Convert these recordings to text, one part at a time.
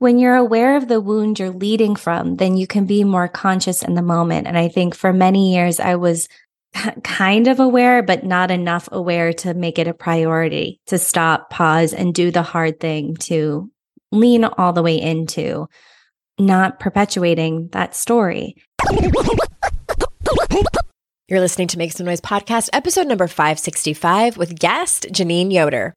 When you're aware of the wound you're leading from, then you can be more conscious in the moment. And I think for many years, I was kind of aware, but not enough aware to make it a priority to stop, pause, and do the hard thing to lean all the way into not perpetuating that story. You're listening to Make Some Noise podcast, episode number 565 with guest Jeannine Yoder.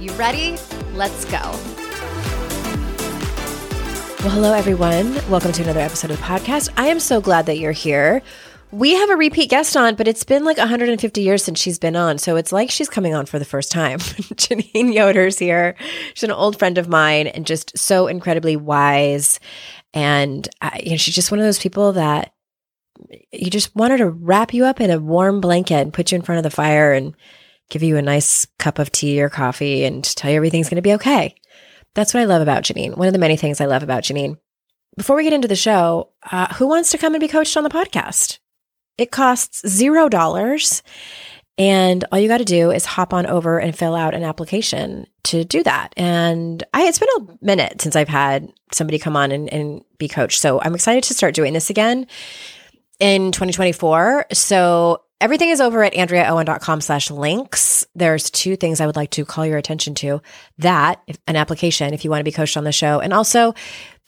You ready? Let's go. Well, hello, everyone. Welcome to another episode of the podcast. I am so glad that you're here. We have a repeat guest on, but it's been like 150 years since she's been on. So it's like she's coming on for the first time. Jeannine Yoder's here. She's an old friend of mine and just so incredibly wise. And uh, you know, she's just one of those people that you just want her to wrap you up in a warm blanket and put you in front of the fire and give you a nice cup of tea or coffee and tell you everything's going to be okay. That's what I love about Jeannine. One of the many things I love about Jeannine. Before we get into the show, uh, who wants to come and be coached on the podcast? It costs zero dollars. And all you got to do is hop on over and fill out an application to do that. And I, it's been a minute since I've had somebody come on and, and be coached. So I'm excited to start doing this again in 2024. So Everything is over at andreaowen.com slash links. There's two things I would like to call your attention to. That, an application, if you want to be coached on the show. And also,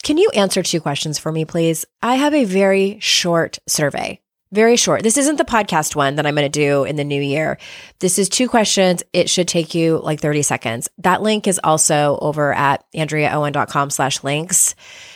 can you answer two questions for me, please? I have a very short survey. Very short. This isn't the podcast one that I'm going to do in the new year. This is two questions. It should take you like 30 seconds. That link is also over at andreaowen.com slash links.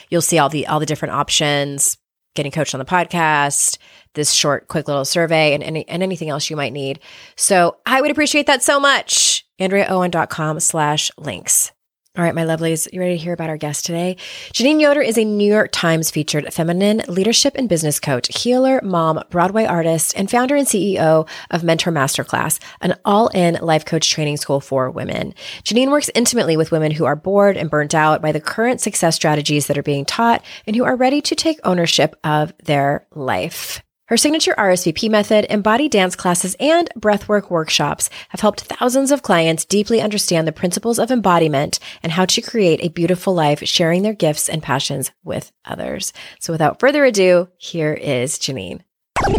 You'll see all the, all the different options, getting coached on the podcast, this short, quick little survey and, any, and anything else you might need. So I would appreciate that so much. AndreaOwen.com slash links. All right, my lovelies, you ready to hear about our guest today? Jeannine Yoder is a New York Times featured feminine leadership and business coach, healer, mom, Broadway artist, and founder and CEO of Mentor Masterclass, an all in life coach training school for women. Jeannine works intimately with women who are bored and burnt out by the current success strategies that are being taught and who are ready to take ownership of their life. Her signature RSVP method, embodied dance classes, and breathwork workshops have helped thousands of clients deeply understand the principles of embodiment and how to create a beautiful life, sharing their gifts and passions with others. So without further ado, here is Jeannine.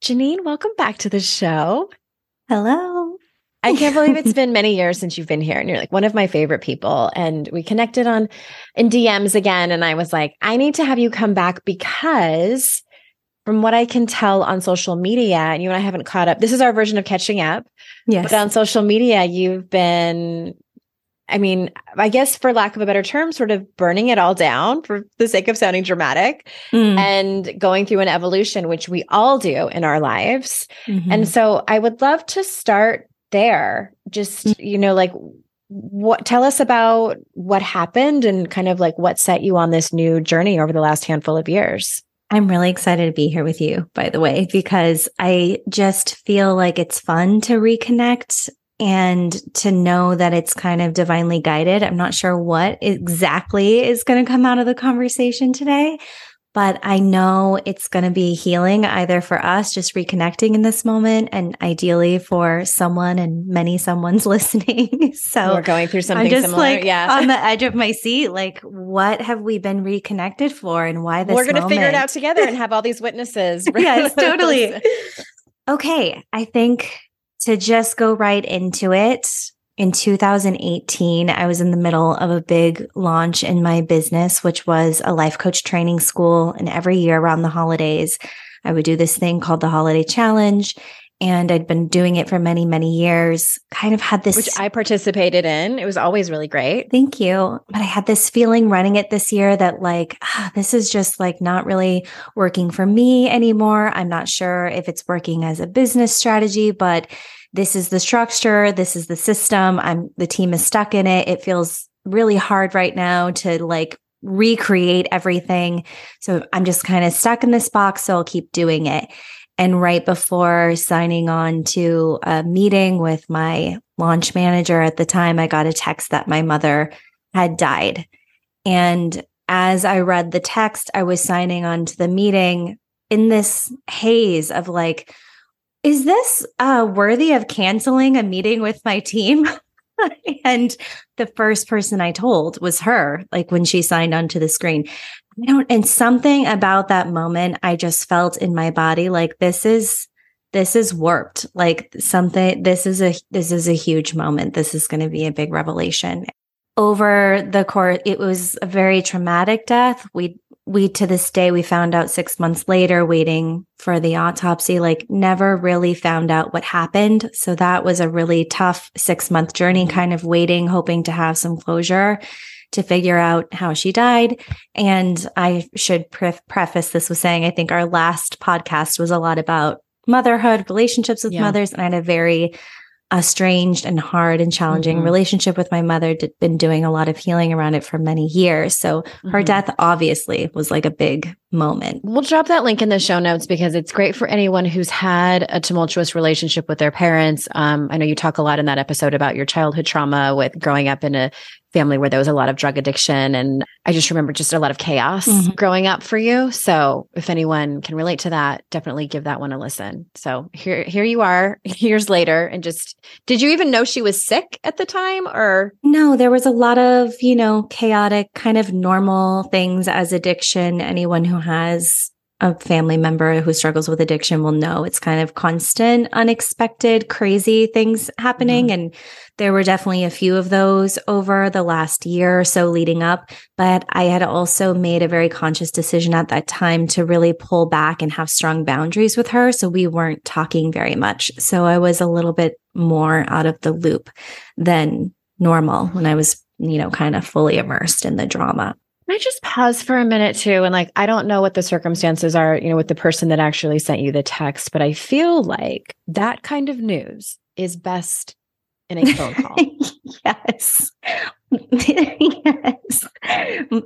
Jeannine, welcome back to the show. Hello. I can't believe it's been many years since you've been here and you're like one of my favorite people and we connected on in DMs again and I was like I need to have you come back because from what I can tell on social media and you and I haven't caught up this is our version of catching up. Yes. But on social media you've been I mean, I guess for lack of a better term, sort of burning it all down for the sake of sounding dramatic mm. and going through an evolution, which we all do in our lives. Mm-hmm. And so I would love to start there just mm. you know like what tell us about what happened and kind of like what set you on this new journey over the last handful of years. I'm really excited to be here with you, by the way, because I just feel like it's fun to reconnect and to know that it's kind of divinely guided. I'm not sure what exactly is going to come out of the conversation today, but I know it's going to be healing either for us just reconnecting in this moment and ideally for someone and many someone's listening. so we're going through something I'm just similar. like yeah. on the edge of my seat. Like, what have we been reconnected for and why this We're going to figure it out together and have all these witnesses. yes, totally. Okay. I think to just go right into it, in 2018, I was in the middle of a big launch in my business, which was a life coach training school. And every year around the holidays, I would do this thing called the Holiday Challenge. And I'd been doing it for many, many years. Kind of had this. Which I participated in. It was always really great. Thank you. But I had this feeling running it this year that, like, ah, this is just like not really working for me anymore. I'm not sure if it's working as a business strategy, but this is the structure, this is the system. I'm the team is stuck in it. It feels really hard right now to like recreate everything. So I'm just kind of stuck in this box, so I'll keep doing it. And right before signing on to a meeting with my launch manager at the time, I got a text that my mother had died. And as I read the text, I was signing on to the meeting in this haze of like, is this uh, worthy of canceling a meeting with my team? and the first person I told was her, like when she signed onto the screen. I don't, and something about that moment, I just felt in my body like this is, this is warped. Like something, this is a, this is a huge moment. This is going to be a big revelation. Over the course, it was a very traumatic death. We we to this day we found out six months later waiting for the autopsy like never really found out what happened so that was a really tough six month journey kind of waiting hoping to have some closure to figure out how she died and i should pre- preface this with saying i think our last podcast was a lot about motherhood relationships with Yeah. mothers and i had a very a strange and hard and challenging Mhm. relationship with my mother d- been doing a lot of healing around it for many years so her Mhm. death obviously was like a big moment. We'll drop that link in the show notes because it's great for anyone who's had a tumultuous relationship with their parents. Um, I know you talk a lot in that episode about your childhood trauma with growing up in a family where there was a lot of drug addiction. And I just remember just a lot of chaos Mhm. growing up for you. So if anyone can relate to that, definitely give that one a listen. So here, here you are years later. And just, did you even know she was sick at the time or? No, there was a lot of, you know, chaotic kind of normal things as addiction. Anyone who has a family member who struggles with addiction will know it's kind of constant, unexpected, crazy things happening. Mm-hmm. And there were definitely a few of those over the last year or so leading up. But I had also made a very conscious decision at that time to really pull back and have strong boundaries with her. So we weren't talking very much. So I was a little bit more out of the loop than normal when I was, you know, kind of fully immersed in the drama. Can I just pause for a minute too? And like, I don't know what the circumstances are, you know, with the person that actually sent you the text, but I feel like that kind of news is best in a phone call. yes. yes.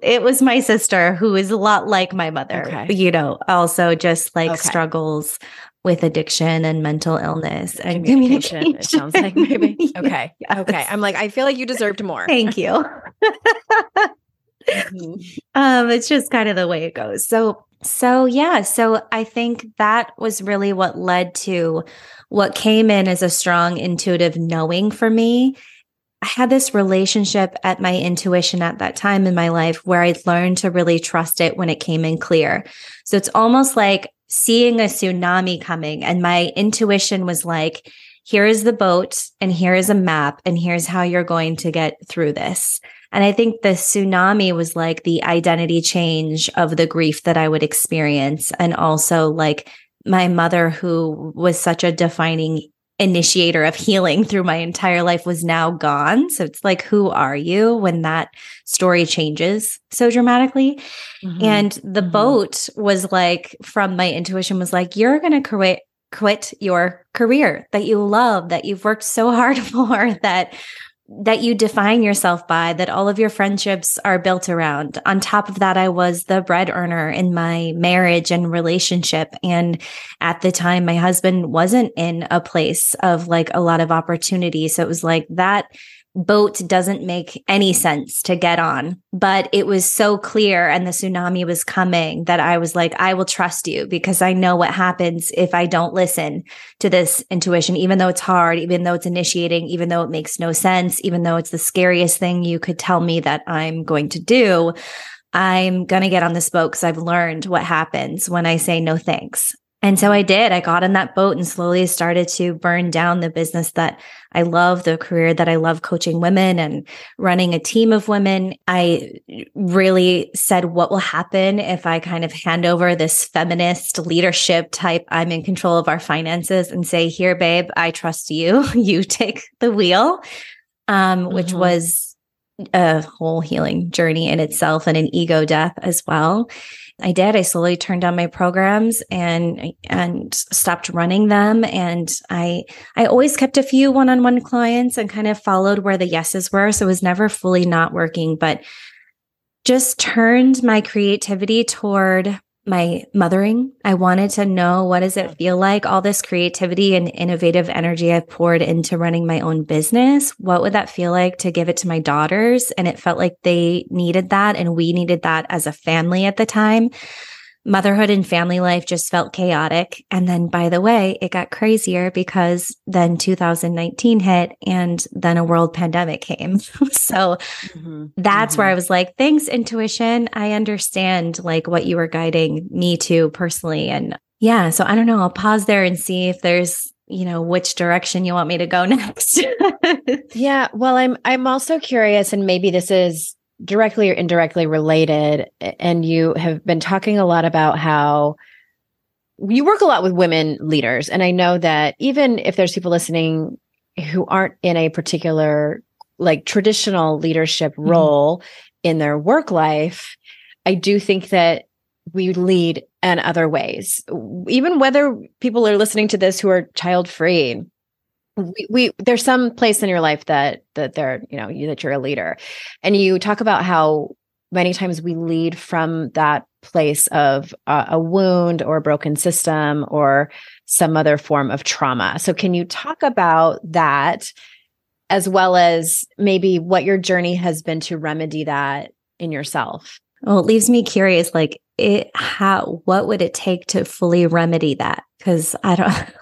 It was my sister who is a lot like my mother, Okay. you know, also just like Okay. struggles with addiction and mental illness and communication, communication. it sounds like maybe. Okay. Yes. Okay. I'm like, I feel like you deserved more. Thank you. Mhm. um it's just kind of the way it goes. So so yeah. So i think that was really what led to what came in as a strong intuitive knowing for me. I had this relationship at my intuition at that time in my life where i learned to really trust it when it came in clear. So it's almost like seeing a tsunami coming and my intuition was like here is the boat and here is a map and here's how you're going to get through this and I think the tsunami was like the identity change of the grief that I would experience. And also like my mother, who was such a defining initiator of healing through my entire life was now gone. So it's like, who are you when that story changes so dramatically? Mhm. And the Mhm. boat was like, from my intuition, was like, you're going to quit, quit your career that you love, that you've worked so hard for, that that you define yourself by, that all of your friendships are built around. On top of that, I was the bread earner in my marriage and relationship. And at the time, my husband wasn't in a place of like a lot of opportunity. So it was like that boat doesn't make any sense to get on. But it was so clear and the tsunami was coming that I was like, I will trust you because I know what happens if I don't listen to this intuition, even though it's hard, even though it's initiating, even though it makes no sense, even though it's the scariest thing you could tell me that I'm going to do. I'm going to get on this boat because I've learned what happens when I say no thanks. And so I did. I got in that boat and slowly started to burn down the business that I love, the career that I love coaching women and running a team of women. I really said, what will happen if I kind of hand over this feminist leadership type, I'm in control of our finances and say, here, babe, I trust you. you take the wheel, um, mm-hmm. which was a whole healing journey in itself and an ego death as well. I did. I slowly turned down my programs and and stopped running them. And I I always kept a few one-on-one clients and kind of followed where the yeses were. So it was never fully not working, but just turned my creativity toward my mothering. I wanted to know what does it feel like all this creativity and innovative energy I've poured into running my own business. What would that feel like to give it to my daughters? And it felt like they needed that and we needed that as a family at the time motherhood and family life just felt chaotic. And then, by the way, it got crazier because then 2019 hit and then a world pandemic came. so mm-hmm. that's mm-hmm. where I was like, thanks, intuition. I understand like what you were guiding me to personally. And yeah, so I don't know. I'll pause there and see if there's you know which direction you want me to go next yeah well i'm i'm also curious and maybe this is directly or indirectly related. And you have been talking a lot about how you work a lot with women leaders. And I know that even if there's people listening who aren't in a particular like traditional leadership mm-hmm. role mm-hmm. in their work life, I do think that we lead in other ways. Even whether people are listening to this who are child free, we, we, there's some place in your life that that they're you know you, that you're a leader. And you talk about how many times we lead from that place of uh, a wound or a broken system or some other form of trauma. So can you talk about that as well as maybe what your journey has been to remedy that in yourself? Well it leaves me curious like it how what would it take to fully remedy that? Because i don't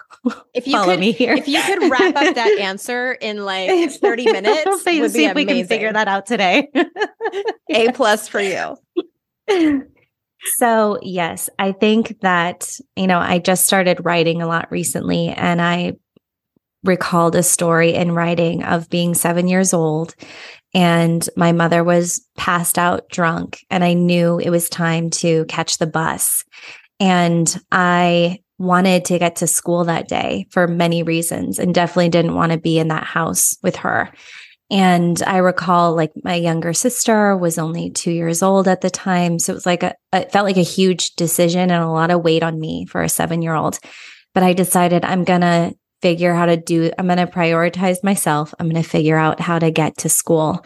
if you Follow could, me here. if you could wrap up that answer in like 30 minutes, would see if amazing. we can figure that out today. A plus for you. So, yes, I think that, you know, I just started writing a lot recently and I recalled a story in writing of being seven years old and my mother was passed out drunk and I knew it was time to catch the bus. And I wanted to get to school that day for many reasons and definitely didn't want to be in that house with her. And I recall like my younger sister was only two years old at the time. So it was like a, it felt like a huge decision and a lot of weight on me for a seven year old. But I decided I'm going to figure how to do, I'm going to prioritize myself. I'm going to figure out how to get to school.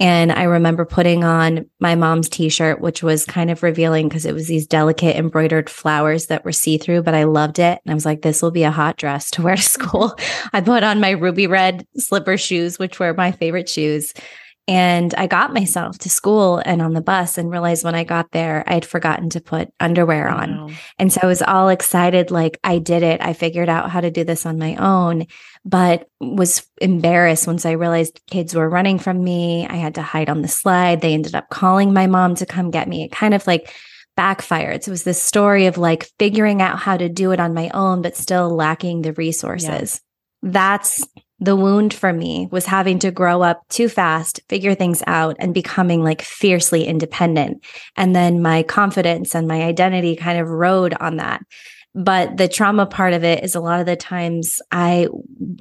And I remember putting on my mom's t shirt, which was kind of revealing because it was these delicate embroidered flowers that were see through, but I loved it. And I was like, this will be a hot dress to wear to mm-hmm. school. I put on my ruby red slipper shoes, which were my favorite shoes. And I got myself to school and on the bus and realized when I got there, I had forgotten to put underwear oh, on. Wow. And so I was all excited, like I did it. I figured out how to do this on my own, but was embarrassed once I realized kids were running from me. I had to hide on the slide. They ended up calling my mom to come get me. It kind of like backfired. So it was this story of like figuring out how to do it on my own, but still lacking the resources. Yeah. That's the wound for me was having to grow up too fast, figure things out, and becoming like fiercely independent. And then my confidence and my identity kind of rode on that. But the trauma part of it is a lot of the times I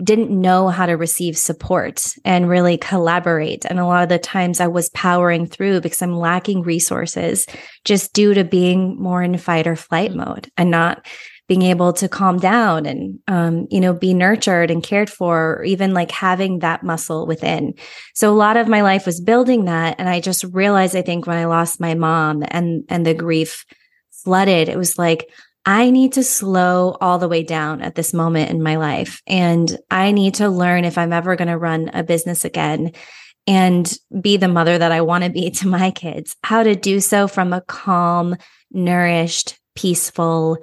didn't know how to receive support and really collaborate. And a lot of the times I was powering through because I'm lacking resources just due to being more in fight or flight mode and not being able to calm down and um, you know be nurtured and cared for or even like having that muscle within so a lot of my life was building that and i just realized i think when i lost my mom and and the grief flooded it was like I need to slow all the way down at this moment in my life. And I need to learn if I'm ever going to run a business again and be the mother that I want to be to my kids, how to do so from a calm, nourished, peaceful,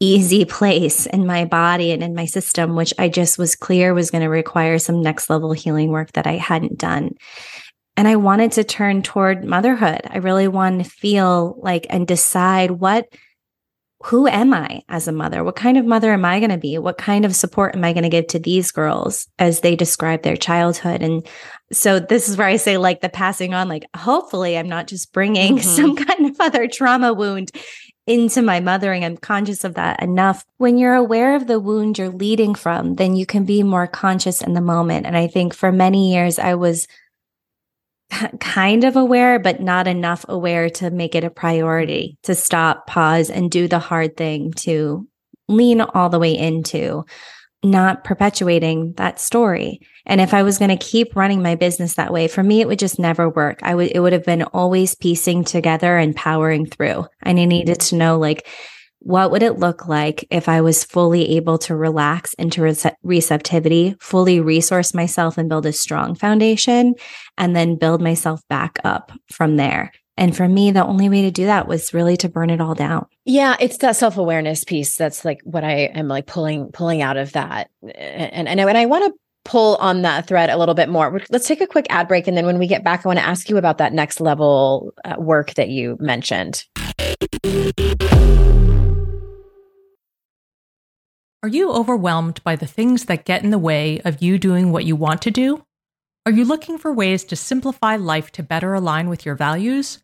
easy place in my body and in my system, which I just was clear was going to require some next level healing work that I hadn't done. And I wanted to turn toward motherhood. I really wanted to feel like and decide what who am I as a mother? What kind of mother am I going to be? What kind of support am I going to give to these girls as they describe their childhood? And so this is where I say, like, the passing on, like, hopefully I'm not just bringing mm-hmm. some kind of other trauma wound into my mothering. I'm conscious of that enough. When you're aware of the wound you're leading from, then you can be more conscious in the moment. And I think for many years, I was kind of aware, but not enough aware to make it a priority to stop, pause, and do the hard thing to lean all the way into not perpetuating that story. And if I was going to keep running my business that way, for me, it would just never work. I would, it would have been always piecing together and powering through. And I needed to know, like, what would it look like if I was fully able to relax into rece- receptivity, fully resource myself and build a strong foundation, and then build myself back up from there? And for me, the only way to do that was really to burn it all down. Yeah, it's that self-awareness piece that's like what I am like pulling pulling out of that. And and, and I want to pull on that thread a little bit more. Let's take a quick ad break and then when we get back I want to ask you about that next level uh, work that you mentioned. Are you overwhelmed by the things that get in the way of you doing what you want to do? Are you looking for ways to simplify life to better align with your values?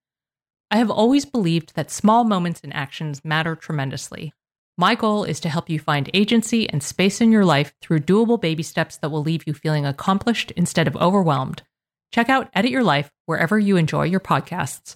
I have always believed that small moments and actions matter tremendously. My goal is to help you find agency and space in your life through doable baby steps that will leave you feeling accomplished instead of overwhelmed. Check out Edit Your Life wherever you enjoy your podcasts.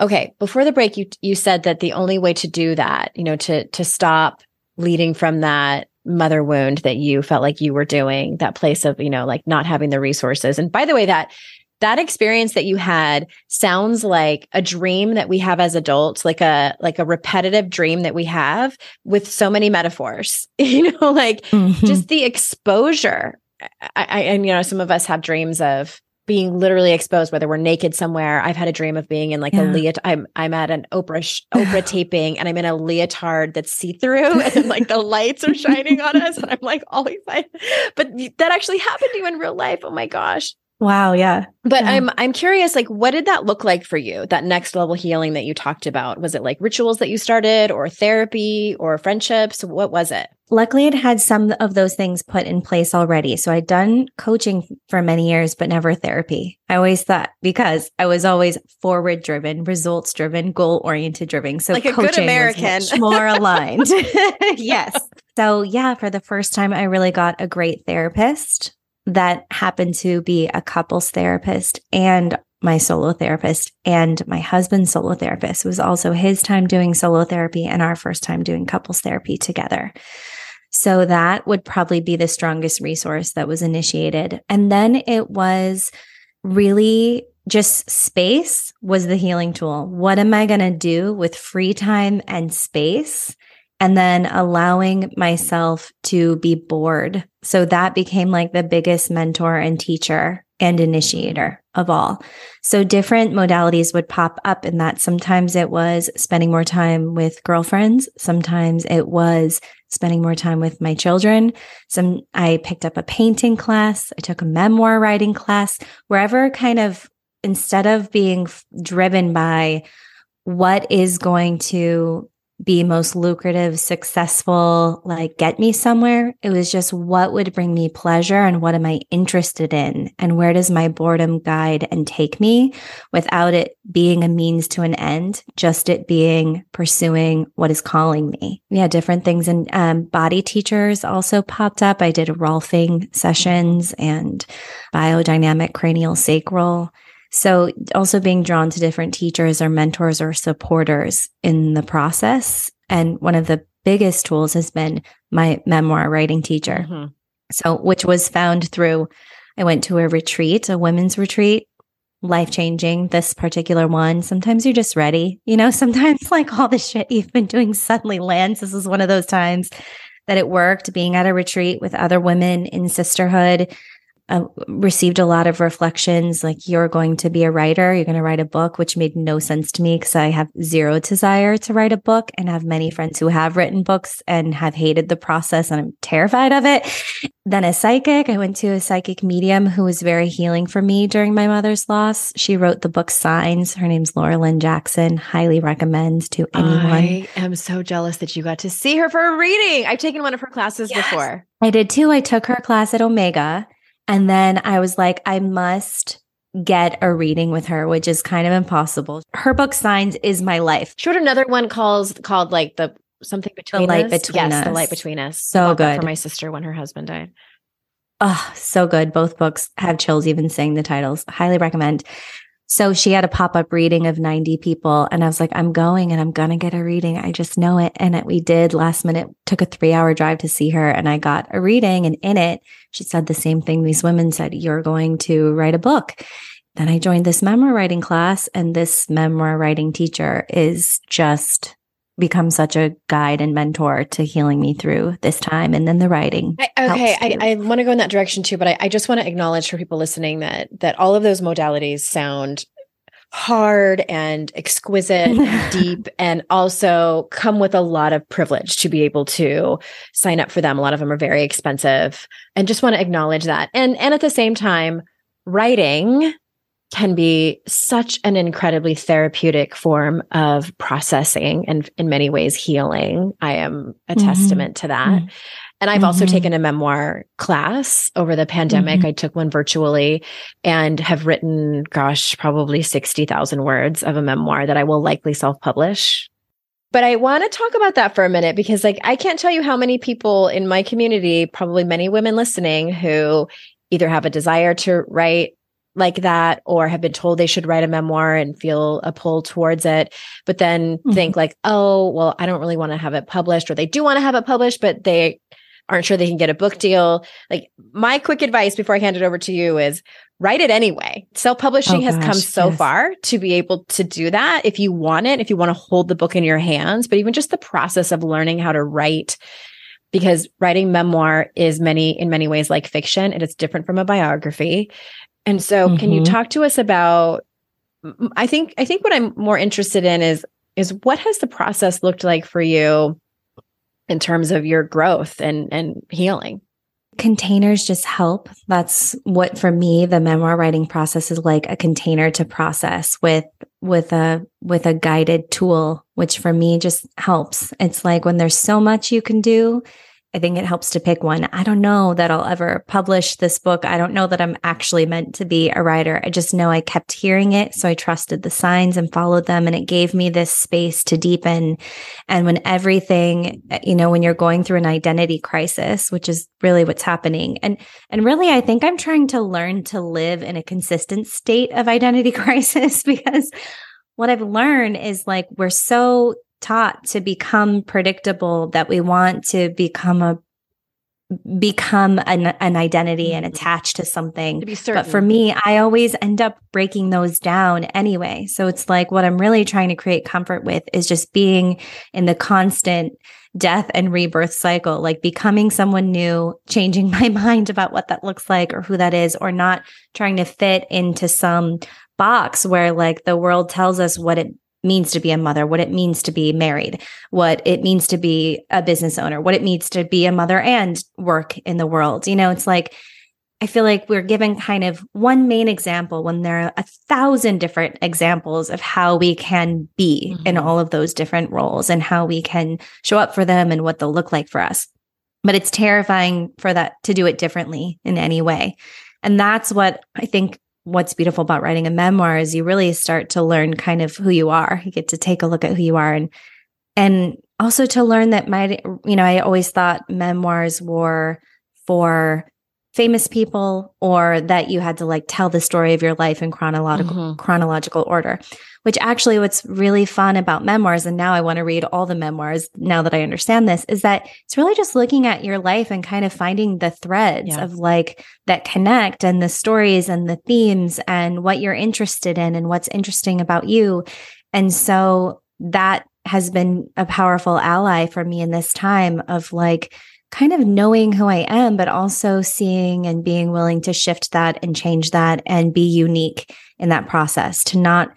Okay, before the break you you said that the only way to do that, you know, to to stop leading from that mother wound that you felt like you were doing, that place of, you know, like not having the resources. And by the way, that that experience that you had sounds like a dream that we have as adults like a like a repetitive dream that we have with so many metaphors you know like mm-hmm. just the exposure I, I and you know some of us have dreams of being literally exposed, whether we're naked somewhere. I've had a dream of being in like yeah. a leotard. I'm I'm at an Oprah sh- Oprah taping, and I'm in a leotard that's see through, and like the lights are shining on us, and I'm like always like, but that actually happened to you in real life. Oh my gosh! Wow, yeah. But Yeah. I'm I'm curious like what did that look like for you? That next level healing that you talked about? Was it like rituals that you started or therapy or friendships? What was it? Luckily, it had some of those things put in place already. So I'd done coaching for many years, but never therapy. I always thought because I was always forward driven, results driven, goal oriented driven. So Like a good American. more aligned. yes. So yeah, for the first time, I really got a great therapist that happened to be a couples therapist and my solo therapist and my husband's solo therapist. It was also his time doing solo therapy and our first time doing couples therapy together. So that would probably be the strongest resource that was initiated. And then it was really just space was the healing tool. What am I going to do with free time and space? And then allowing myself to be bored. So that became like the biggest mentor and teacher and initiator of all. So different modalities would pop up in that. Sometimes it was spending more time with girlfriends. Sometimes it was spending more time with my children. Some I picked up a painting class. I took a memoir writing class, wherever kind of instead of being driven by what is going to be most lucrative, successful, like get me somewhere. It was just what would bring me pleasure and what am I interested in? And where does my boredom guide and take me without it being a means to an end, just it being pursuing what is calling me. Yeah, different things. And um, body teachers also popped up. I did Rolfing sessions and biodynamic cranial sacral. So also being drawn to different teachers or mentors or supporters in the process. And one of the biggest tools has been my memoir writing teacher. Mhm. So, which was found through, I went to a retreat, a women's retreat, life changing, this particular one. Sometimes you're just ready, you know, sometimes like all the shit you've been doing suddenly lands. This is one of those times that it worked being at a retreat with other women in sisterhood. Uh, received a lot of reflections like you're going to be a writer you're going to write a book which made no sense to me because i have zero desire to write a book and have many friends who have written books and have hated the process and i'm terrified of it then a psychic i went to a psychic medium who was very healing for me during my mother's loss she wrote the book signs her name's laura lynne jackson highly recommend to anyone I am so jealous that you got to see her for a reading. I've taken one of her classes Yes. before. I did too. I took her class at Omega and then I was like, I must get a reading with her, which is kind of impossible. Her book Signs is my life. She wrote another one calls called like the something between the Light us. Between yes, the light between us. So good. for my sister when her husband died. Oh, so good. Both books have chills even saying the titles. Highly recommend. So she had a pop up reading of 90 people. And I was like, I'm going and I'm going to get a reading. I just know it. And it, we did last minute, took a three hour drive to see her. And I got a reading. And in it, she said the same thing these women said, You're going to write a book. Then I joined this memoir writing class. And this memoir writing teacher is just become such a guide and mentor to healing me through this time and then the writing. I, okay, I. I want to go in that direction too, but I, I just want to acknowledge for people listening that that all of those modalities sound hard and exquisite and deep and also come with a lot of privilege to be able to sign up for them a lot of them are very expensive and just want to acknowledge that and and at the same time writing can be such an incredibly therapeutic form of processing and in many ways healing i am a Mhm. testament to that Mhm. and I've also Mhm. taken a memoir class over the pandemic. Mhm. I took one virtually and have written, gosh, probably 60,000 words of a memoir that I will likely self publish. But I want to talk about that for a minute because, like, I can't tell you how many people in my community, probably many women listening, who either have a desire to write like that or have been told they should write a memoir and feel a pull towards it, but then Mhm. think, like, oh, well, I don't really want to have it published, or they do want to have it published, but they aren't sure they can get a book deal. Like my quick advice before I hand it over to you is write it anyway. Self-publishing Oh, has come so yes. far to be able to do that if you want it, if you want to hold the book in your hands, but even just the process of learning how to write because writing memoir is many in many ways like fiction and it's different from a biography. And so can you Mhm. talk to us about I think I think what I'm more interested in is is what has the process looked like for you in terms of your growth and and healing? containers just help. That's what for me the memoir writing process is like a container to process with with a with a guided tool which for me just helps. It's like when there's so much you can do, I think it helps to pick one. I don't know that I'll ever publish this book. I don't know that I'm actually meant to be a writer. I just know I kept hearing it. So I trusted the signs and followed them. And it gave me this space to deepen. And when everything, eh, you know, when you're going through an identity crisis, which is really what's happening. And, and really, I think I'm trying to learn to live in a consistent state of identity crisis because what I've learned is like we're so taught to become predictable that we want to become a become an, an identity and mm-hmm. attach to something to be certain. but for me i always end up breaking those down anyway so it's like what i'm really trying to create comfort with is just being in the constant death and rebirth cycle like becoming someone new changing my mind about what that looks like or who that is or not trying to fit into some box where like the world tells us what it means to be a mother, what it means to be married, what it means to be a business owner, what it means to be a mother and work in the world. You know, it's like, I feel like we're given kind of one main example when there are a thousand different examples of how we can be mm-hmm. in all of those different roles and how we can show up for them and what they'll look like for us. But it's terrifying for that to do it differently in any way. And that's what I think what's beautiful about writing a memoir is you really start to learn kind of who you are. You get to take a look at who you are and and also to learn that my you know, I always thought memoirs were for famous people or that you had to like tell the story of your life in chronological mm-hmm. chronological order which actually what's really fun about memoirs and now I want to read all the memoirs now that I understand this is that it's really just looking at your life and kind of finding the threads yeah. of like that connect and the stories and the themes and what you're interested in and what's interesting about you and so that has been a powerful ally for me in this time of like kind of knowing who I am, but also seeing and being willing to shift that and change that and be unique in that process, to not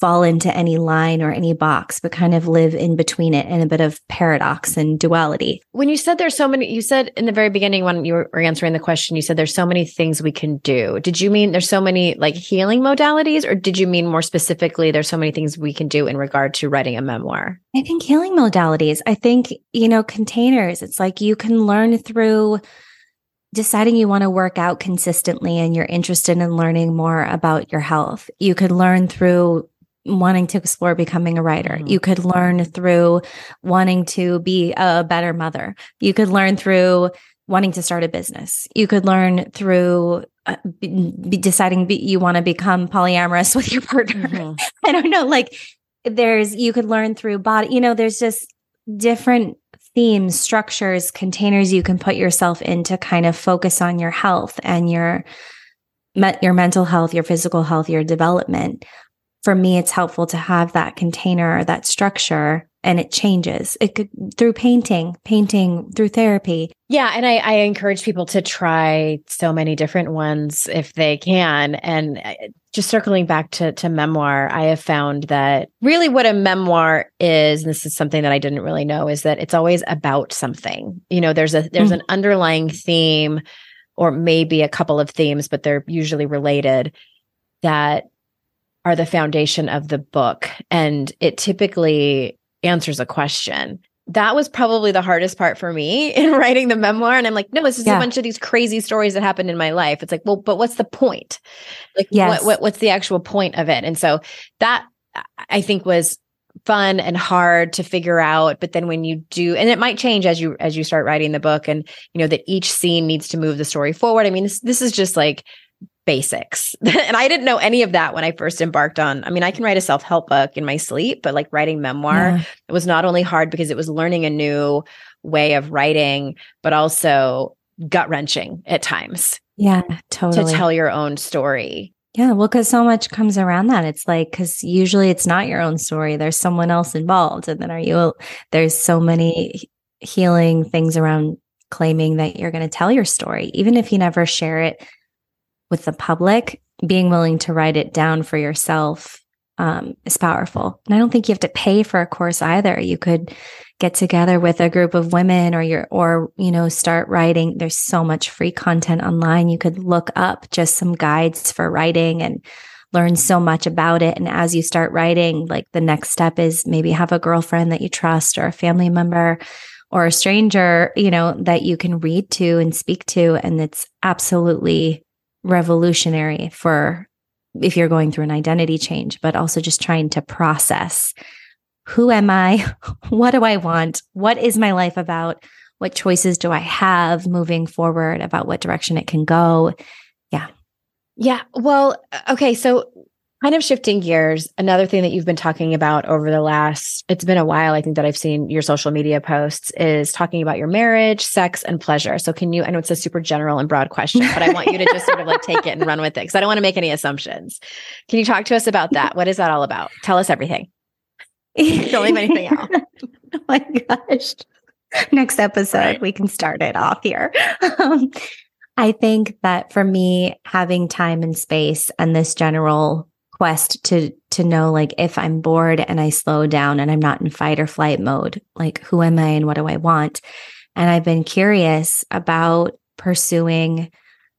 fall into any line or any box, but kind of live in between it in a bit of paradox and duality. When you said there's so many, you said in the very beginning when you were answering the question, you said there's so many things we can do. Did you mean there's so many like healing modalities, or did you mean more specifically there's so many things we can do in regard to writing a memoir? I think healing modalities. I think, you know, containers, it's like you can learn through deciding you want to work out consistently and you're interested in learning more about your health. You could learn through wanting to explore becoming a writer. Mm-hmm. You could learn through wanting to be a better mother. You could learn through wanting to start a business. You could learn through uh, be, be deciding be, you want to become polyamorous with your partner. Mm-hmm. I don't know. Like there's, you could learn through body, you know, there's just different themes, structures, containers you can put yourself in to kind of focus on your health and your, your mental health, your physical health, your development for me, it's helpful to have that container, that structure, and it changes. It could through painting, painting through therapy. Yeah. And I, I encourage people to try so many different ones if they can. And uh, just circling back to, to memoir, I have found that really what a memoir is, and this is something that I didn't really know, is that it's always about something. You know, there's a there's mm. an underlying theme or maybe a couple of themes, but they're usually related that are the foundation of the book. And it typically answers a question. That was probably the hardest part for me in writing the memoir. And I'm like, no, it's just yeah. a bunch of these crazy stories that happened in my life. It's like, well, but what's the point? Like, yes. what, what what's the actual point of it? And so that I think was fun and hard to figure out but then when you do and it might change as you as you start writing the book and you know that each scene needs to move the story forward i mean this, this is just like basics. and I didn't know any of that when I first embarked on. I mean, I can write a self-help book in my sleep, but like writing memoir, yeah. it was not only hard because it was learning a new way of writing, but also gut-wrenching at times. Yeah, totally. To tell your own story. Yeah, well, because so much comes around that. It's like, because usually it's not your own story, there's someone else involved. And then are you, there's so many healing things around claiming that you're going to tell your story, even if you never share it with the public, being willing to write it down for yourself um, is powerful. And I don't think you have to pay for a course either. You could get together with a group of women or your or you know start writing there's so much free content online you could look up just some guides for writing and learn so much about it and as you start writing like the next step is maybe have a girlfriend that you trust or a family member or a stranger you know that you can read to and speak to and it's absolutely revolutionary for if you're going through an identity change but also just trying to process who am I? what do I want? What is my life about? What choices do I have moving forward about what direction it can go? Yeah. Yeah. Well, okay. So, kind of shifting gears, another thing that you've been talking about over the last, it's been a while, I think that I've seen your social media posts is talking about your marriage, sex, and pleasure. So, can you, I know it's a super general and broad question, but I want you to just sort of like take it and run with it because I don't want to make any assumptions. Can you talk to us about that? What is that all about? Tell us everything. Don't leave anything out. oh my gosh. Next episode, right. we can start it off here. Um, I think that for me, having time and space and this general quest to to know like if I'm bored and I slow down and I'm not in fight or flight mode, like who am I and what do I want? And I've been curious about pursuing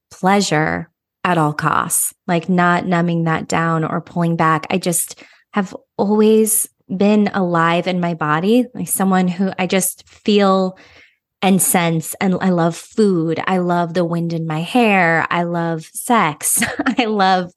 pleasure at all costs, like not numbing that down or pulling back. I just have always been alive in my body, like someone who I just feel and sense and I love food. I love the wind in my hair. I love sex. I love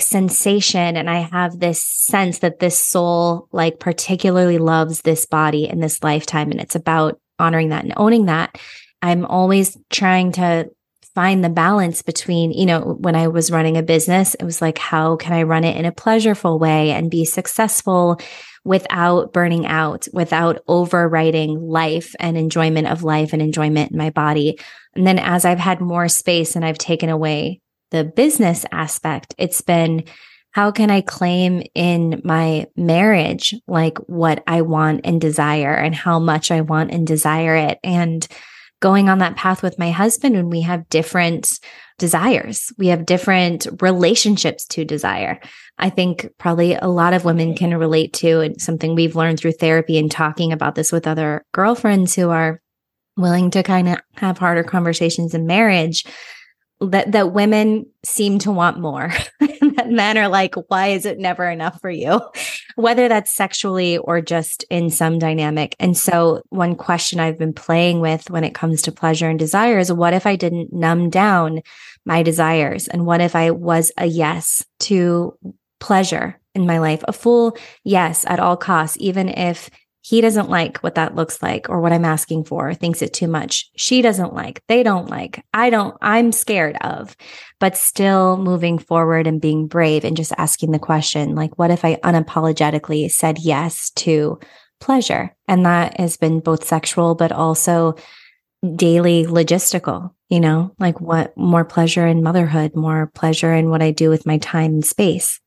sensation and I have this sense that this soul like particularly loves this body in this lifetime and it's about honoring that and owning that. I'm always trying to find the balance between, you know, when I was running a business, it was like, how can I run it in a pleasureful way and be successful without burning out, without overwriting life and enjoyment of life and enjoyment in my body. And then as I've had more space and I've taken away the business aspect, it's been how can I claim in my marriage like what I want and desire and how much I want and desire it? And going on that path with my husband when we have different desires. We have different relationships to desire. I think probably a lot of women can relate to and something we've learned through therapy and talking about this with other girlfriends who are willing to kind of have harder conversations in marriage that that women seem to want more. That men are like why is it never enough for you? Whether that's sexually or just in some dynamic. And so one question i've been playing with when it comes to pleasure and desire is what if i didn't numb down my desires? And what if i was a yes to pleasure in my life? A full yes at all costs even if he doesn't like what that looks like or what I'm asking for, thinks it too much. She doesn't like, they don't like, I don't, I'm scared of, but still moving forward and being brave and just asking the question, like, what if I unapologetically said yes to pleasure? And that has been both sexual, but also daily logistical, you know, like what more pleasure in motherhood, more pleasure in what I do with my time and space.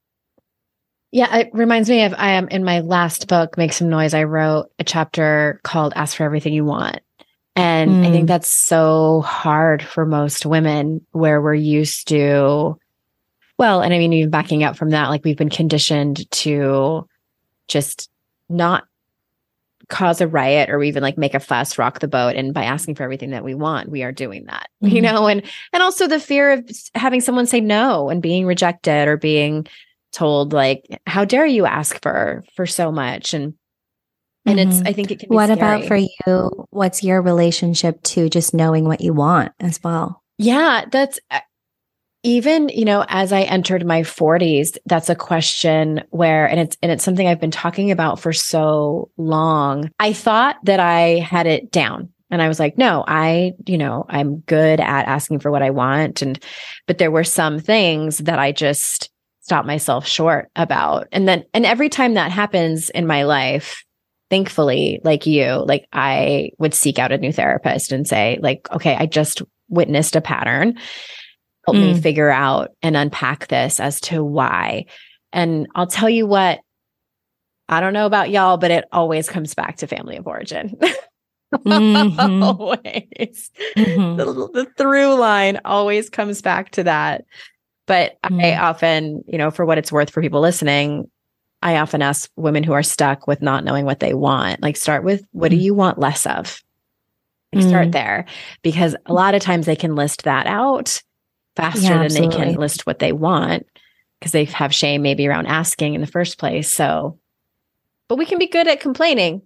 Yeah, it reminds me of I am in my last book, Make Some Noise. I wrote a chapter called Ask for Everything You Want. And mm. I think mm. that's so hard for most women where we're used to, well, and I mean, even backing up from that, like we've been conditioned to just not cause a riot or even like make a fuss, rock the boat. And by asking for everything that we want, we are doing that, mm-hmm. you know, and, and also the fear of having someone say no and being rejected or being, told like how dare you ask for for so much? And and mm-hmm. it's i think it can what scary. about for you? What's your relationship to just knowing what you want as well? Yeah that's uh, even you know as i entered my 40s that's a question where and it's and it's something i've been talking about for so long. I thought that i had it down and i was like no i you know i'm good at asking for what i want. And but there were some things that i just stop myself short about. And then, and every time that happens in my life, thankfully, like you, like I would seek out a new therapist and say, like, okay, I just witnessed a pattern. Help mm. me figure out and unpack this as to why. And I'll tell you what, I don't know about y'all, but it always comes back to family of origin. mm-hmm. always. Mm-hmm. The, the through line always comes back to that. But mm. I often, you know, for what it's worth for people listening, I often ask women who are stuck with not knowing what they want, like start with what do Mm. you want less of? Like, Start Mm. there because a lot of times they can list that out faster Yeah, than they can list what they want because they have shame maybe around asking in the first place. So, but we can be good at complaining.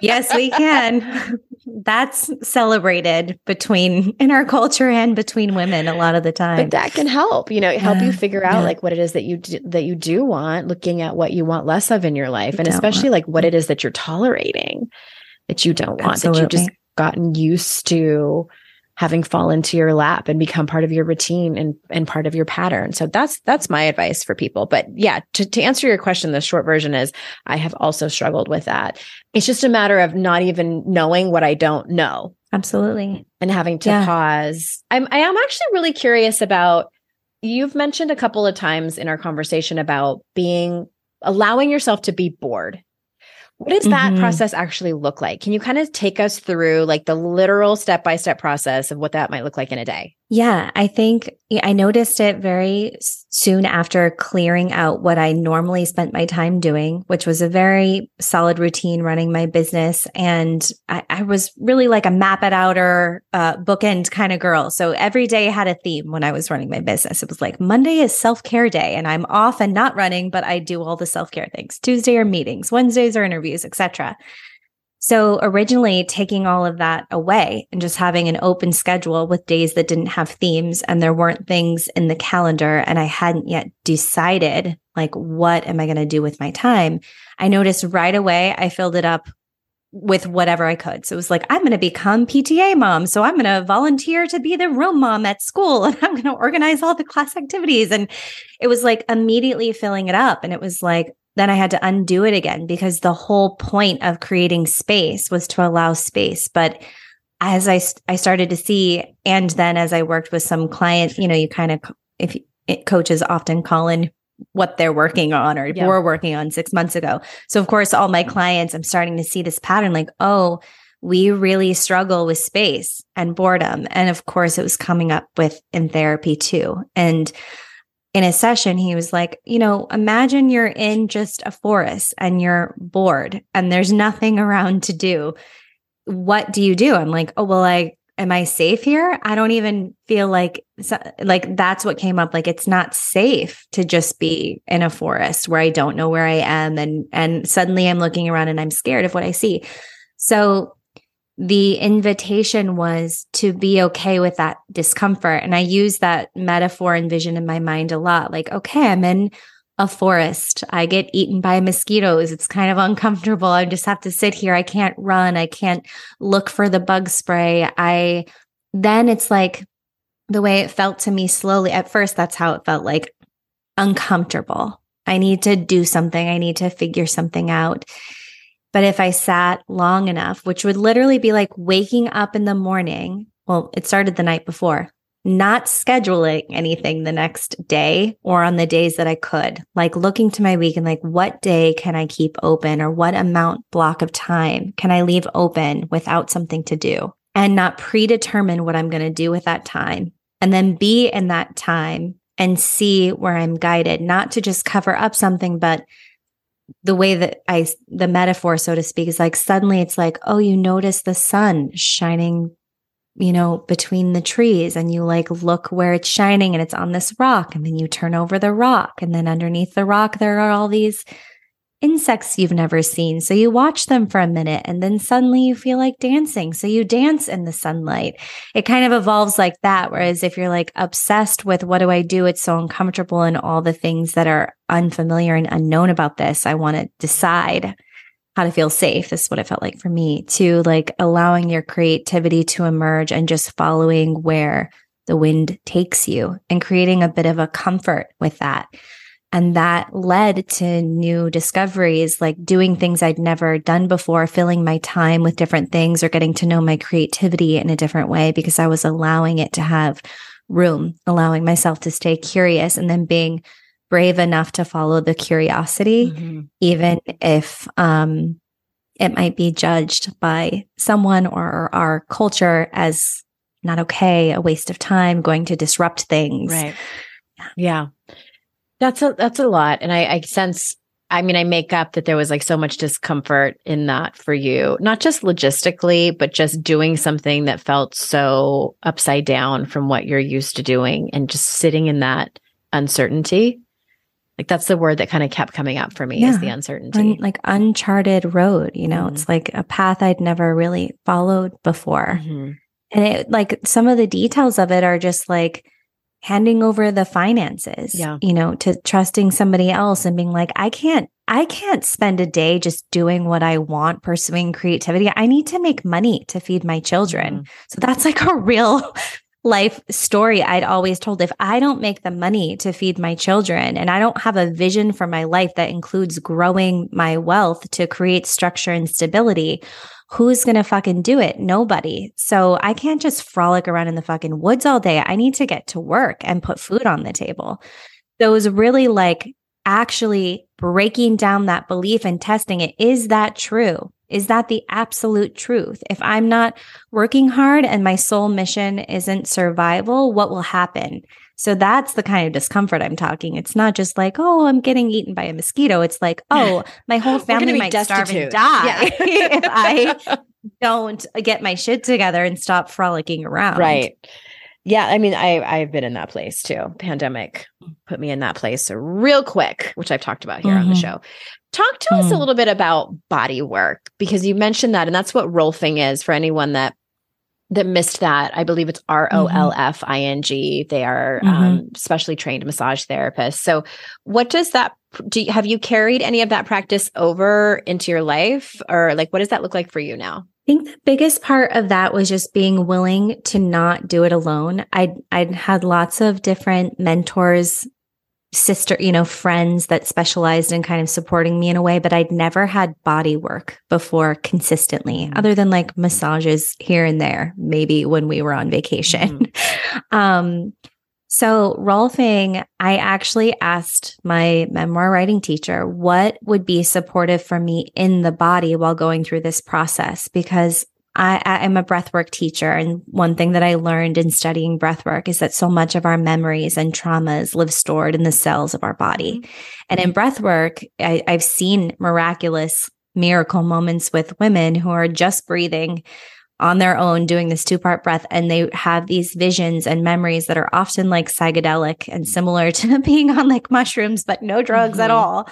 yes, we can. That's celebrated between in our culture and between women a lot of the time. but that can help you know help you figure out yeah. like what it is that you do, that you do want looking at what you want less of in your life and especially want. like what it is that you're tolerating that you don't want that you've just gotten used to having fall into your lap and become part of your routine and and part of your pattern so that's that's my advice for people but yeah to, to answer your question the short version is i have also struggled with that it's just a matter of not even knowing what i don't know Absolutely. and having to Yeah. pause. I'm I am actually really curious about you've mentioned a couple of times in our conversation about being allowing yourself to be bored. What does that Mhm. process actually look like? Can you kind of take us through like the literal step-by-step process of what that might look like in a day? Yeah, I think I noticed it very soon after clearing out what I normally spent my time doing, which was a very solid routine running my business. And I, I was really like a map it out or uh, bookend kind of girl. So every day had a theme when I was running my business. It was like Monday is self care day, and I'm off and not running, but I do all the self care things. Tuesday are meetings, Wednesdays are interviews, etc. So originally taking all of that away and just having an open schedule with days that didn't have themes and there weren't things in the calendar and I hadn't yet decided like what am I going to do with my time? I noticed right away I filled it up with whatever I could. So it was like I'm going to become PTA mom, so I'm going to volunteer to be the room mom at school and I'm going to organize all the class activities and it was like immediately filling it up and it was like then I had to undo it again because the whole point of creating space was to allow space. But as I, I started to see, and then as I worked with some clients, you know, you kind of, if it, coaches often call in what they're working on or Yeah. were working on six months ago. So, of course, all my clients, I'm starting to see this pattern like, oh, we really struggle with space and boredom. And of course, it was coming up with in therapy too. And in a session, he was like, you know, imagine you're in just a forest and you're bored and there's nothing around to do. What do you do? I'm like, oh, well, I, am I safe here? I don't even feel like, like that's what came up. Like it's not safe to just be in a forest where I don't know where I am. And, and suddenly I'm looking around and I'm scared of what I see. So the invitation was to be okay with that discomfort. And I use that metaphor and vision in my mind a lot. Like, okay, I'm in a forest. I get eaten by mosquitoes. It's kind of uncomfortable. I just have to sit here. I can't run. I can't look for the bug spray. I then it's like the way it felt to me slowly. At first, that's how it felt like uncomfortable. I need to do something. I need to figure something out. But if I sat long enough, which would literally be like waking up in the morning, well, it started the night before, not scheduling anything the next day or on the days that I could, like looking to my week and like, what day can I keep open or what amount block of time can I leave open without something to do and not predetermine what I'm going to do with that time and then be in that time and see where I'm guided, not to just cover up something, but the way that I, the metaphor, so to speak, is like suddenly it's like, oh, you notice the sun shining, you know, between the trees, and you like look where it's shining and it's on this rock. And then you turn over the rock, and then underneath the rock, there are all these insects you've never seen. So you watch them for a minute, and then suddenly you feel like dancing. So you dance in the sunlight. It kind of evolves like that. Whereas if you're like obsessed with what do I do? It's so uncomfortable and all the things that are unfamiliar and unknown about this. I want to decide how to feel safe. This is what it felt like for me to like allowing your creativity to emerge and just following where the wind takes you and creating a bit of a comfort with that. And that led to new discoveries, like doing things I'd never done before, filling my time with different things or getting to know my creativity in a different way because I was allowing it to have room, allowing myself to stay curious and then being brave enough to follow the curiosity, Mhm. even if um, it might be judged by someone or our culture as not okay, a waste of time, going to disrupt things. Right. Yeah. That's a that's a lot. And I, I sense I mean, I make up that there was like so much discomfort in that for you, not just logistically, but just doing something that felt so upside down from what you're used to doing and just sitting in that uncertainty. Like that's the word that kind of kept coming up for me Yeah. is the uncertainty. Un- like uncharted road, you know, Mhm. it's like a path I'd never really followed before. Mhm. And it like some of the details of it are just like handing over the finances, Yeah. you know, to trusting somebody else and being like, I can't, I can't spend a day just doing what I want, pursuing creativity. I need to make money to feed my children. Mhm. So that's like a real life story I'd always told. If I don't make the money to feed my children and I don't have a vision for my life that includes growing my wealth to create structure and stability, who's going to fucking do it? Nobody. So I can't just frolic around in the fucking woods all day. I need to get to work and put food on the table. Was really like actually breaking down that belief and testing it. Is that true? Is that the absolute truth? If I'm not working hard and my sole mission isn't survival, what will happen? So that's the kind of discomfort I'm talking. It's not just like, oh, I'm getting eaten by a mosquito. It's like, oh, my whole family might starve destitute. and die Yeah. if I don't get my shit together and stop frolicking around. Right. Yeah, I mean, I I've been in that place too. Pandemic put me in that place real quick, which I've talked about here on the Mhm. show. Talk to us a Mm. little bit about body work because you mentioned that, and that's what rolfing is for anyone that that missed that. I believe it's R O L F I N G. They are um, specially trained massage therapists. So, what does that? Do you, have you carried any of that practice over into your life, or like what does that look like for you now? I think the biggest part of that was just being willing to not do it alone. I'd I'd had lots of different mentors, sister, you know, friends that specialized in kind of supporting me in a way, but I'd never had body work before consistently, Mhm. other than like massages here and there, maybe when we were on vacation. um so Rolfing, I actually asked my memoir writing teacher what would be supportive for me in the body while going through this process because I, I am a breathwork teacher. And one thing that I learned in studying breathwork is that so much of our memories and traumas live stored in the cells of our body. And in breathwork, I, I've seen miraculous miracle moments with women who are just breathing on their own doing this two part breath and they have these visions and memories that are often like psychedelic and similar to being on like mushrooms but no drugs at Mhm. all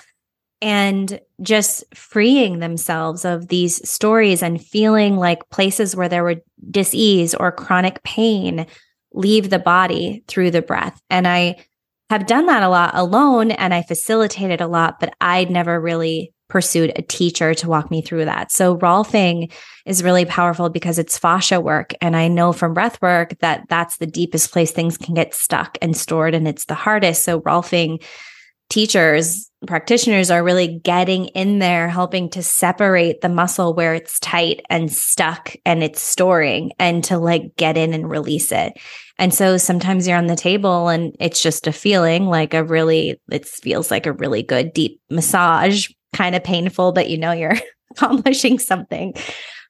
and just freeing themselves of these stories and feeling like places where there were disease or chronic pain leave the body through the breath and i have done that a lot alone and i facilitated a lot but i'd never really pursued a teacher to walk me through that so rolfing is really powerful because it's fascia work. And I know from breath work that that's the deepest place things can get stuck and stored, and it's the hardest. So, Rolfing teachers, practitioners are really getting in there, helping to separate the muscle where it's tight and stuck and it's storing and to like get in and release it. And so sometimes you're on the table and it's just a feeling like a really, it feels like a really good deep massage, kind of painful, but you know you're accomplishing something.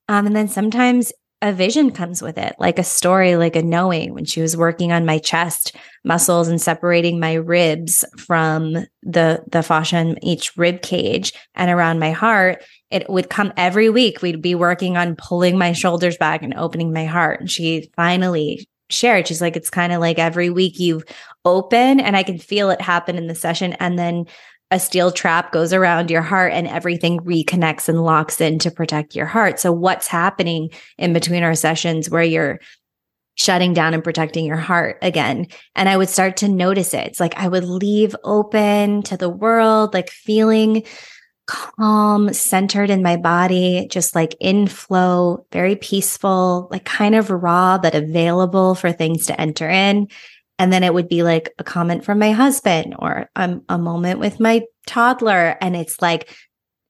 Um, and then sometimes a vision comes with it, like a story, like a knowing when she was working on my chest muscles and separating my ribs from the the fascia in each rib cage and around my heart. It would come every week. We'd be working on pulling my shoulders back and opening my heart. And she finally shared, she's like, it's kind of like every week you open and I can feel it happen in the session. And then a steel trap goes around your heart and everything reconnects and locks in to protect your heart. So, what's happening in between our sessions where you're shutting down and protecting your heart again? And I would start to notice it. It's like I would leave open to the world, like feeling calm, centered in my body, just like in flow, very peaceful, like kind of raw, but available for things to enter in. And then it would be like a comment from my husband or um, a moment with my toddler. And it's like,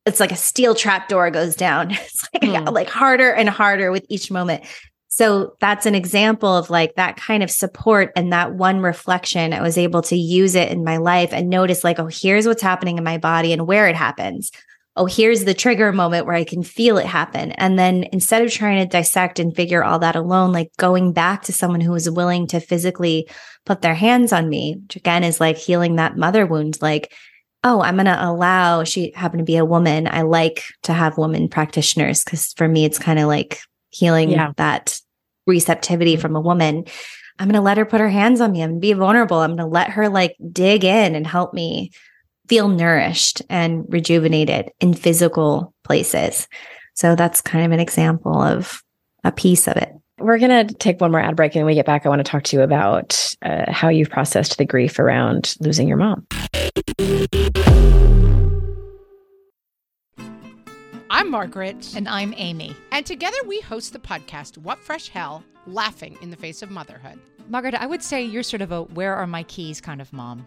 it's like a steel trap door goes down. It's like, Hmm. like harder and harder with each moment. So that's an example of like that kind of support and that one reflection. I was able to use it in my life and notice like, oh, here's what's happening in my body and where it happens. Oh, here's the trigger moment where I can feel it happen. And then instead of trying to dissect and figure all that alone, like going back to someone who is willing to physically put their hands on me, which again is like healing that mother wound, like, oh, I'm going to allow, she happened to be a woman. I like to have women practitioners because for me, it's kind of like healing Yeah. that receptivity mm-hmm. from a woman. I'm going to let her put her hands on me. I'm going to be vulnerable. I'm going to let her like dig in and help me feel nourished and rejuvenated in physical places. So that's kind of an example of a piece of it. We're going to take one more ad break and when we get back. I want to talk to you about uh, how you've processed the grief around losing your mom. I'm Margaret. And I'm Amy. And together we host the podcast, What Fresh Hell Laughing in the Face of Motherhood. Margaret, I would say you're sort of a where are my keys kind of mom.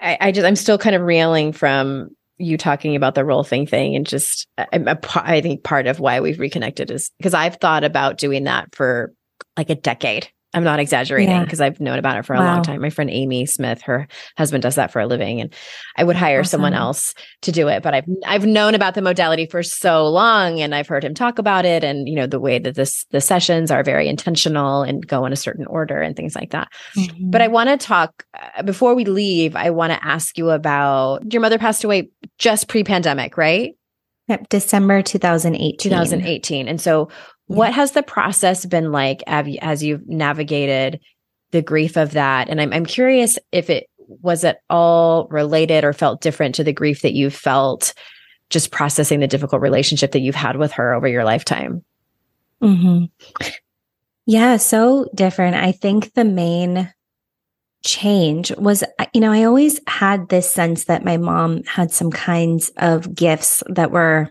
I, I just I'm still kind of reeling from you talking about the Rolfing thing and just I'm a I think part of why we've reconnected is because I've thought about doing that for like a decade. I'm not exaggerating Yeah. because I've known about it for a long time. My friend Amy Smith, her husband does that for a living, and I would hire someone else to do it. But I've I've known about the modality for so long, and I've heard him talk about it, and you know the way that this the sessions are very intentional and go in a certain order and things like that. But I want to talk uh, before we leave. I want to ask you about your mother passed away just pre-pandemic, right? Yep, December 2018. 2018. And so, what has the process been like as you've navigated the grief of that? And I'm I'm curious if it was at all related or felt different to the grief that you felt just processing the difficult relationship that you've had with her over your lifetime. hmm Yeah, so different. I think the main change was, you know, I always had this sense that my mom had some kinds of gifts that were,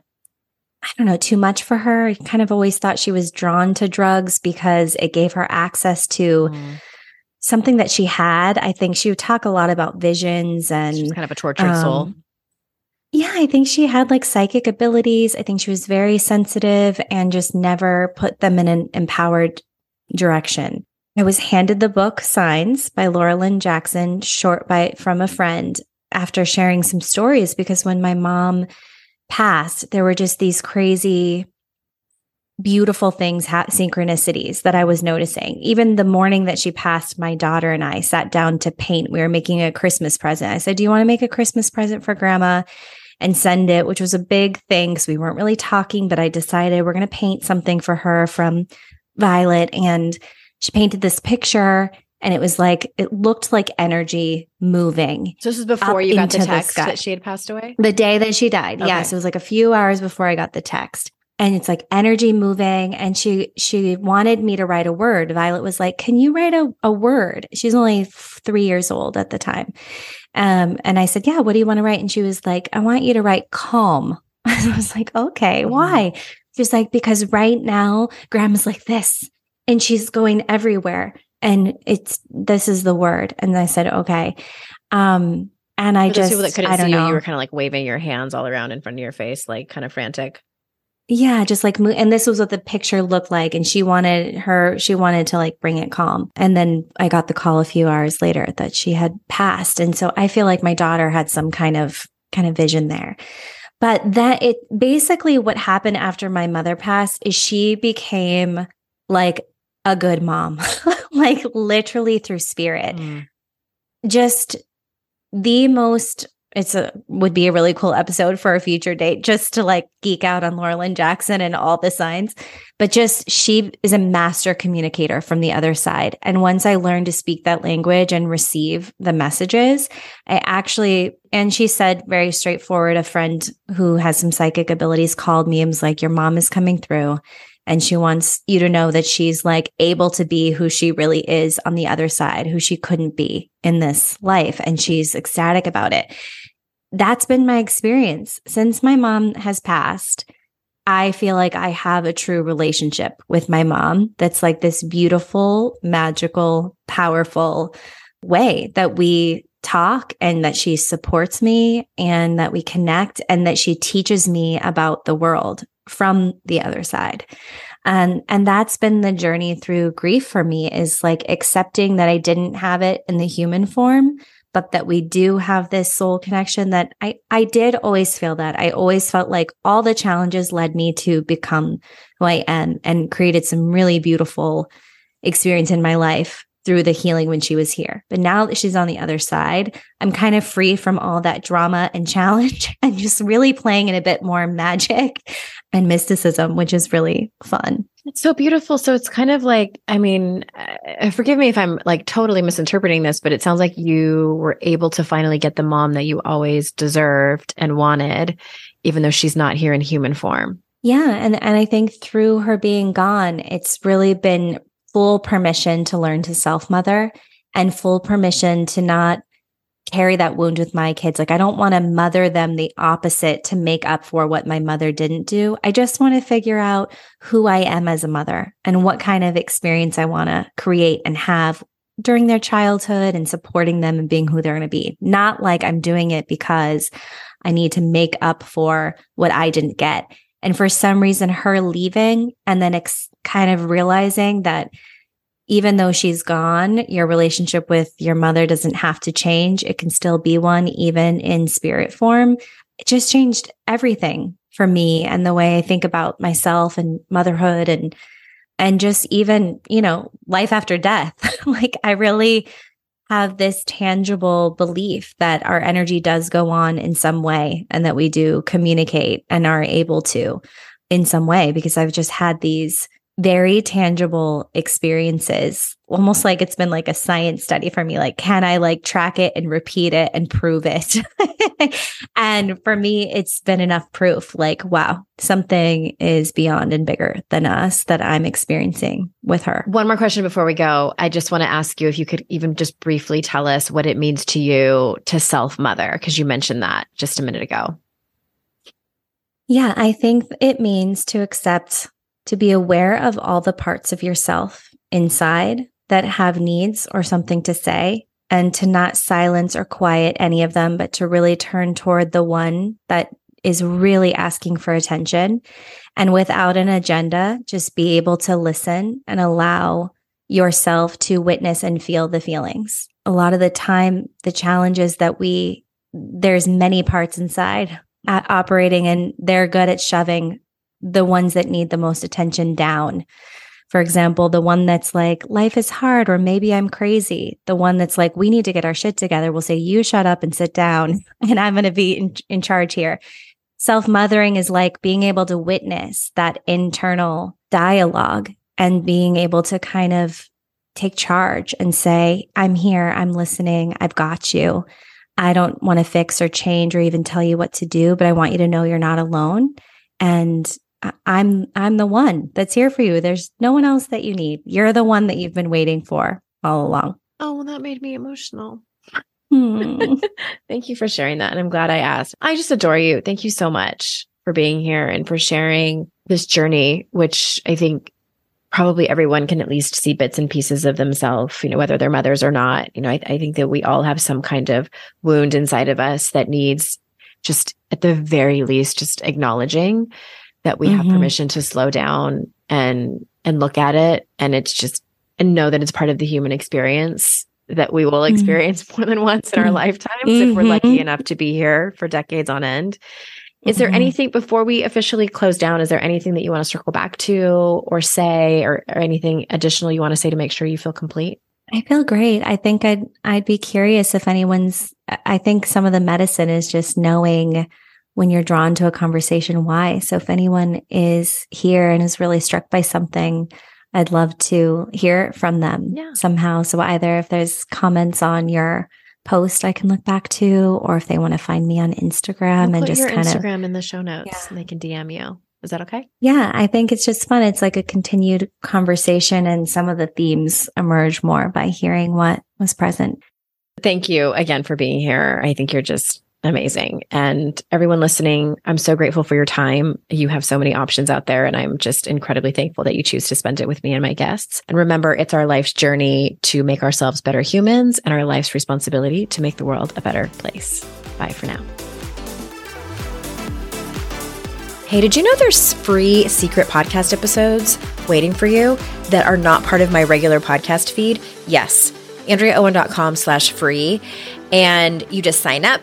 I don't know, too much for her. I kind of always thought she was drawn to drugs because it gave her access to something that she had. I think she would talk a lot about visions and She's kind of a tortured soul. um, Yeah, I think she had like psychic abilities. I think she was very sensitive and just never put them in an empowered direction. I was handed the book Signs by Laura Lynne Jackson, short by from a friend after sharing some stories because when my mom passed, there were just these crazy beautiful things, ha- synchronicities that I was noticing. Even the morning that she passed, my daughter and I sat down to paint. We were making a Christmas present. I said, Do you want to make a Christmas present for grandma and send it? Which was a big thing because we weren't really talking, but I decided we're going to paint something for her from Violet. And she painted this picture. And it was like, it looked like energy moving So this is before you got the into the text that she had passed away. the day that she died. Okay. Yes, it was like a few hours before I got the text. And it's like energy moving. And she she wanted me to write a word. Violet was like, Can you write a, a word? She's only three years old at the time. Um, and I said, Yeah, what do you want to write? And she was like, I want you to write calm. I was like, okay, mm-hmm. why? She's like, because right now grandma's like this and she's going everywhere. And it's, this is the word. And I said, okay. Um, and I just, people that couldn't I don't see know. you, you were kind of like waving your hands all around in front of your face, like kind of frantic. Yeah, just like and this was what the picture looked like and she wanted her she wanted to like bring it calm. And then I got the call a few hours later that she had passed and so I feel like my daughter had some kind of kind of vision there. But that it basically what happened after my mother passed is she became like a good mom. like literally through spirit. Mm. Just the most it's a would be a really cool episode for a future date just to like geek out on Laura Lynne Jackson and all the signs. But just she is a master communicator from the other side. And once I learned to speak that language and receive the messages, I actually and she said very straightforward, a friend who has some psychic abilities called me and was like, Your mom is coming through and she wants you to know that she's like able to be who she really is on the other side, who she couldn't be in this life. And she's ecstatic about it that's been my experience since my mom has passed. I feel like I have a true relationship with my mom that's like this beautiful, magical, powerful way that we talk and that she supports me and that we connect and that she teaches me about the world from the other side. And and that's been the journey through grief for me is like accepting that I didn't have it in the human form but that we do have this soul connection that I, I did always feel that. I always felt like all the challenges led me to become who I am and created some really beautiful experience in my life through the healing when she was here. But now that she's on the other side, I'm kind of free from all that drama and challenge and just really playing in a bit more magic and mysticism, which is really fun. It's so beautiful. So it's kind of like, I mean, uh, forgive me if I'm like totally misinterpreting this, but it sounds like you were able to finally get the mom that you always deserved and wanted, even though she's not here in human form. Yeah. And, and I think through her being gone, it's really been full permission to learn to self mother and full permission to not carry that wound with my kids. Like, I don't want to mother them the opposite to make up for what my mother didn't do. I just want to figure out who I am as a mother and what kind of experience I want to create and have during their childhood and supporting them and being who they're going to be. Not like I'm doing it because I need to make up for what I didn't get. And for some reason, her leaving and then ex- kind of realizing that even though she's gone, your relationship with your mother doesn't have to change. It can still be one, even in spirit form. It just changed everything for me and the way I think about myself and motherhood and, and just even, you know, life after death. like I really have this tangible belief that our energy does go on in some way and that we do communicate and are able to in some way because I've just had these very tangible experiences almost like it's been like a science study for me like can i like track it and repeat it and prove it? And for me it's been enough proof like wow something is beyond and bigger than us that i'm experiencing with her. One more question before we go. I just want to ask you if you could even just briefly tell us what it means to you to self mother because you mentioned that just a minute ago. Yeah i think it means to accept to be aware of all the parts of yourself inside that have needs or something to say, and to not silence or quiet any of them, but to really turn toward the one that is really asking for attention. And without an agenda, just be able to listen and allow yourself to witness and feel the feelings. A lot of the time, the challenges that we, there's many parts inside uh, operating and they're good at shoving the ones that need the most attention down. For example, the one that's like, life is hard, or maybe I'm crazy. The one that's like, we need to get our shit together We'll say, you shut up and sit down, and I'm going to be in, in charge here. Self mothering is like being able to witness that internal dialogue and being able to kind of take charge and say, I'm here, I'm listening, I've got you. I don't want to fix or change or even tell you what to do, but I want you to know you're not alone. And I'm I'm the one that's here for you. There's no one else that you need. You're the one that you've been waiting for all along. Oh, well, that made me emotional. Hmm. Thank you for sharing that. And I'm glad I asked. I just adore you. Thank you so much. for being here and for sharing this journey, which I think probably everyone can at least see bits and pieces of themselves, you know, whether they're mothers or not. You know, I, I think that we all have some kind of wound inside of us that needs just at the very least, just acknowledging that we mm-hmm. have permission to slow down and and look at it and it's just and know that it's part of the human experience that we will mm-hmm. experience mm-hmm. more than once in our mm-hmm. lifetimes if we're lucky mm-hmm. enough to be here for decades on end. Is there anything before we officially close down? Is there anything that you want to circle back to or say or, or anything additional you want to say to make sure you feel complete? I feel great. I think I'd I'd be curious if anyone's I think some of the medicine is just knowing when you're drawn to a conversation why. So if anyone is here and is really struck by something, I'd love to hear from them yeah. somehow. So either if there's comments on your post I can look back to, or if they want to find me on Instagram we'll and just kind Instagram of Instagram in the show notes yeah. and they can DM you. Is that okay? Yeah, I think it's just fun. It's like a continued conversation and some of the themes emerge more by hearing what was present. Thank you again for being here. I think you're just amazing. And everyone listening, I'm so grateful for your time. You have so many options out there, and I'm just incredibly thankful that you choose to spend it with me and my guests. And remember, it's our life's journey to make ourselves better humans and our life's responsibility to make the world a better place. Bye for now. Hey, did you know there's free secret podcast episodes waiting for you that are not part of my regular podcast feed? Yes, AndreaOwen.com slash free. And you just sign up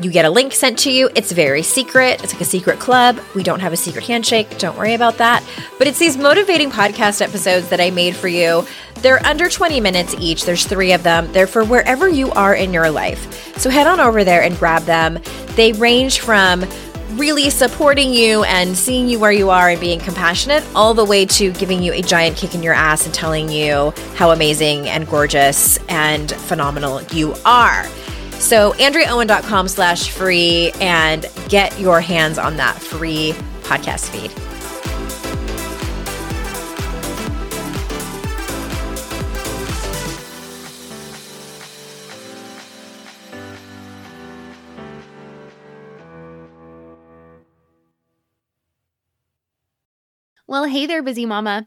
you get a link sent to you. It's very secret. It's like a secret club. We don't have a secret handshake. Don't worry about that. But it's these motivating podcast episodes that I made for you. They're under 20 minutes each. There's three of them. They're for wherever you are in your life. So head on over there and grab them. They range from really supporting you and seeing you where you are and being compassionate, all the way to giving you a giant kick in your ass and telling you how amazing and gorgeous and phenomenal you are. So AndreaOwen.com slash free and get your hands on that free podcast feed. Well, hey there, busy mama.